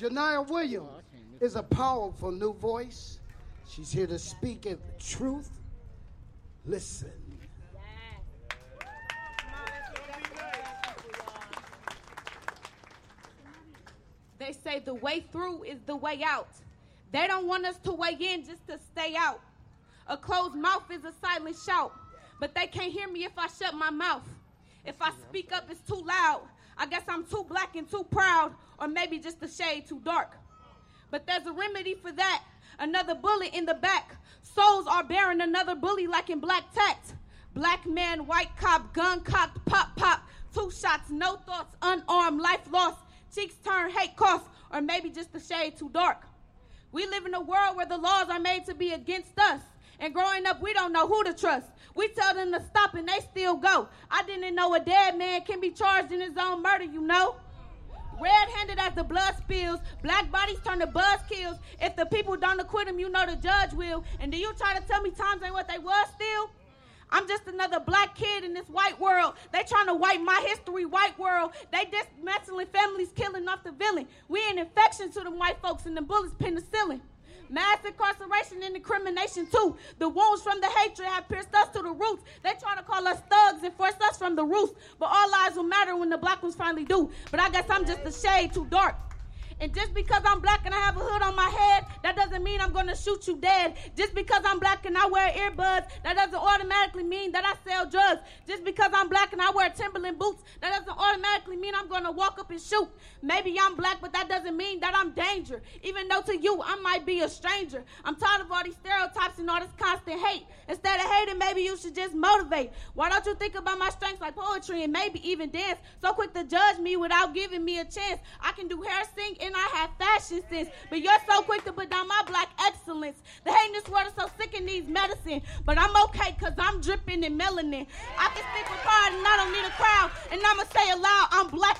Janiyah Williams is a powerful new voice. She's here to speak in truth. Listen. They say the way through is the way out. They don't want us to weigh in just to stay out. A closed mouth is a silent shout, but they can't hear me if I shut my mouth. If I speak up, it's too loud. I guess I'm too black and too proud, or maybe just a shade too dark. But there's a remedy for that. Another bullet in the back. Souls are bearing another bully like in black tact. Black man, white cop, gun cocked, pop pop. Two shots, no thoughts, unarmed, life lost. Cheeks turn, hate cost, or maybe just a shade too dark. We live in a world where the laws are made to be against us. And growing up, we don't know who to trust. We tell them to stop and they still go. I didn't know a dead man can be charged in his own murder, you know? Red-handed as the blood spills, black bodies turn to buzz kills. If the people don't acquit him, you know the judge will. And do you try to tell me times ain't what they was still? I'm just another black kid in this white world. They trying to wipe my history, white world. They dismantling families, killing off the villain. We an infection to them white folks and the bullets penicillin. Mass incarceration and incrimination too. The wounds from the hatred have pierced us to the roots. They try to call us thugs and force us from the roots. But all lives will matter when the black ones finally do. But I guess I'm just a shade too dark. And just because I'm black and I have a hood on my head, that doesn't mean I'm gonna shoot you dead. Just because I'm black and I wear earbuds, that doesn't automatically mean that I sell drugs. Just because I'm black and I wear Timberland boots, that doesn't automatically mean I'm gonna walk up and shoot. Maybe I'm black, but that doesn't mean that I'm danger. Even though to you I might be a stranger. I'm tired of all these stereotypes and all this constant hate. Instead of hating, maybe you should just motivate. Why don't you think about my strengths like poetry and maybe even dance? So quick to judge me without giving me a chance. I can do hair, sing, and I have fashion sense. But you're so quick to put down my black excellence. The hate in this world is so sick and needs medicine. But I'm okay because I'm dripping in melanin. I can speak with pride and I don't need a crowd. And I'ma say it loud, I'm black and.